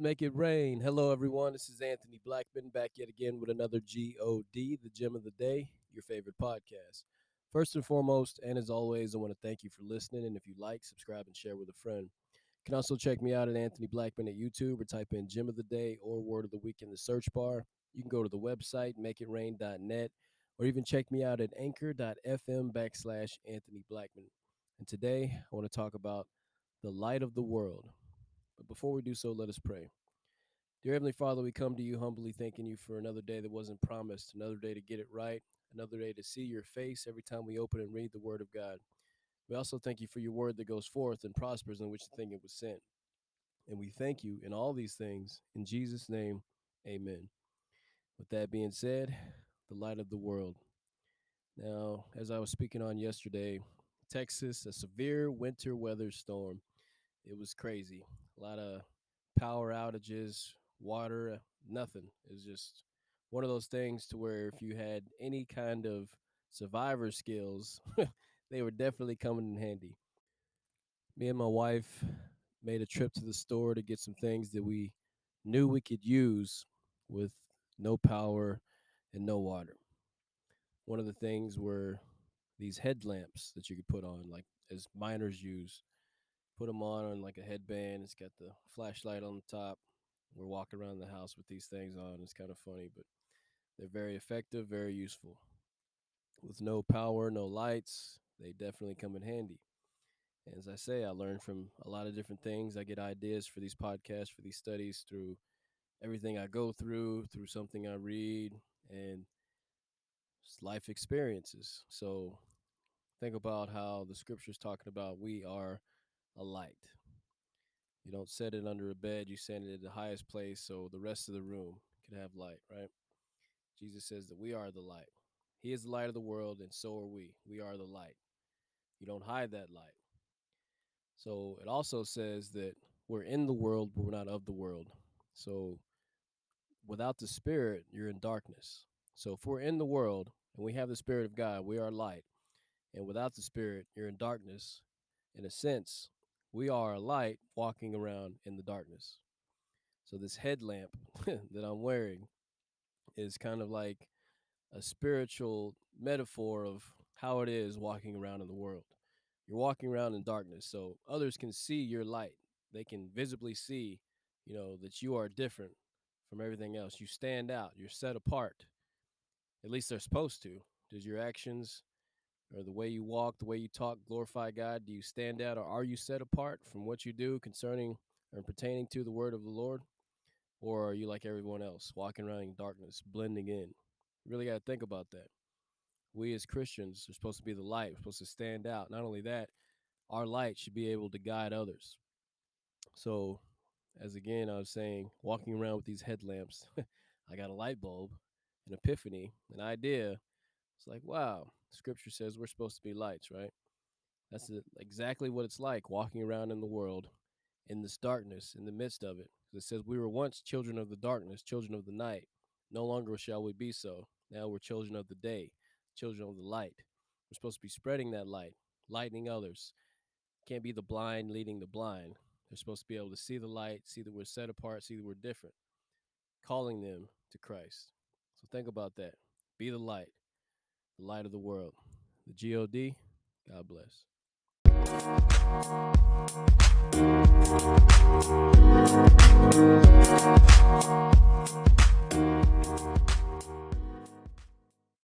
make it rain. Hello, everyone. This is Anthony Blackman back yet again with another GOD, the gem of the day, your favorite podcast. First and foremost, and as always, I want to thank you for listening. And if you like, subscribe and share with a friend. You can also check me out at Anthony Blackman at YouTube or type in Gem of the Day or Word of the Week in the search bar. You can go to the website, makeitrain.net, or even check me out at anchor.fm backslash Anthony Blackman. And today, I want to talk about the light of the world. But before we do so, let us pray. Dear Heavenly Father, we come to you humbly thanking you for another day that wasn't promised, another day to get it right, another day to see your face every time we open and read the Word of God. We also thank you for your word that goes forth and prospers in which thing it was sent. And we thank you in all these things. In Jesus' name, amen. With that being said, the light of the world. Now, as I was speaking on yesterday, Texas, a severe winter weather storm. It was crazy. A lot of power outages, water, nothing. It was just one of those things to where if you had any kind of survivor skills, they were definitely coming in handy. Me and my wife made a trip to the store to get some things that we knew we could use with no power and no water. One of the things were these headlamps that you could put on, like as miners use. Put them on on like a headband. It's got the flashlight on the top. We're walking around the house with these things on. It's kind of funny, but they're very effective, very useful. With no power, no lights, they definitely come in handy. And as I say, I learn from a lot of different things. I get ideas for these podcasts, for these studies through everything I go through, through something I read, and life experiences. So think about how the scripture's talking about we are a light. You don't set it under a bed, you set it at the highest place so the rest of the room can have light, right? Jesus says that we are the light. He is the light of the world, and so are we. We are the light. You don't hide that light. So it also says that we're in the world, but we're not of the world. So without the Spirit, you're in darkness. So if we're in the world and we have the Spirit of God, we are light. And without the Spirit, you're in darkness. In a sense, we are a light walking around in the darkness. So this headlamp that I'm wearing is kind of like a spiritual metaphor of how it is walking around in the world. You're walking around in darkness, so others can see your light. They can visibly see, you know, that you are different from everything else. You stand out, you're set apart. At least they're supposed to. Does your actions or the way you walk, the way you talk glorify God? Do you stand out or are you set apart from what you do concerning or pertaining to the word of the Lord? Or are you like everyone else, walking around in darkness, blending in? You really got to think about that. We as Christians are supposed to be the light, we're supposed to stand out. Not only that, our light should be able to guide others. So, as again, I was saying, walking around with these headlamps, I got a light bulb, an epiphany, an idea. It's like, wow, scripture says we're supposed to be lights, right? That's exactly what it's like walking around in the world in this darkness, in the midst of it. It says, We were once children of the darkness, children of the night. No longer shall we be so. Now we're children of the day, children of the light. We're supposed to be spreading that light, lightening others. Can't be the blind leading the blind. They're supposed to be able to see the light, see that we're set apart, see that we're different, calling them to Christ. So think about that. Be the light, the light of the world. The God, God bless.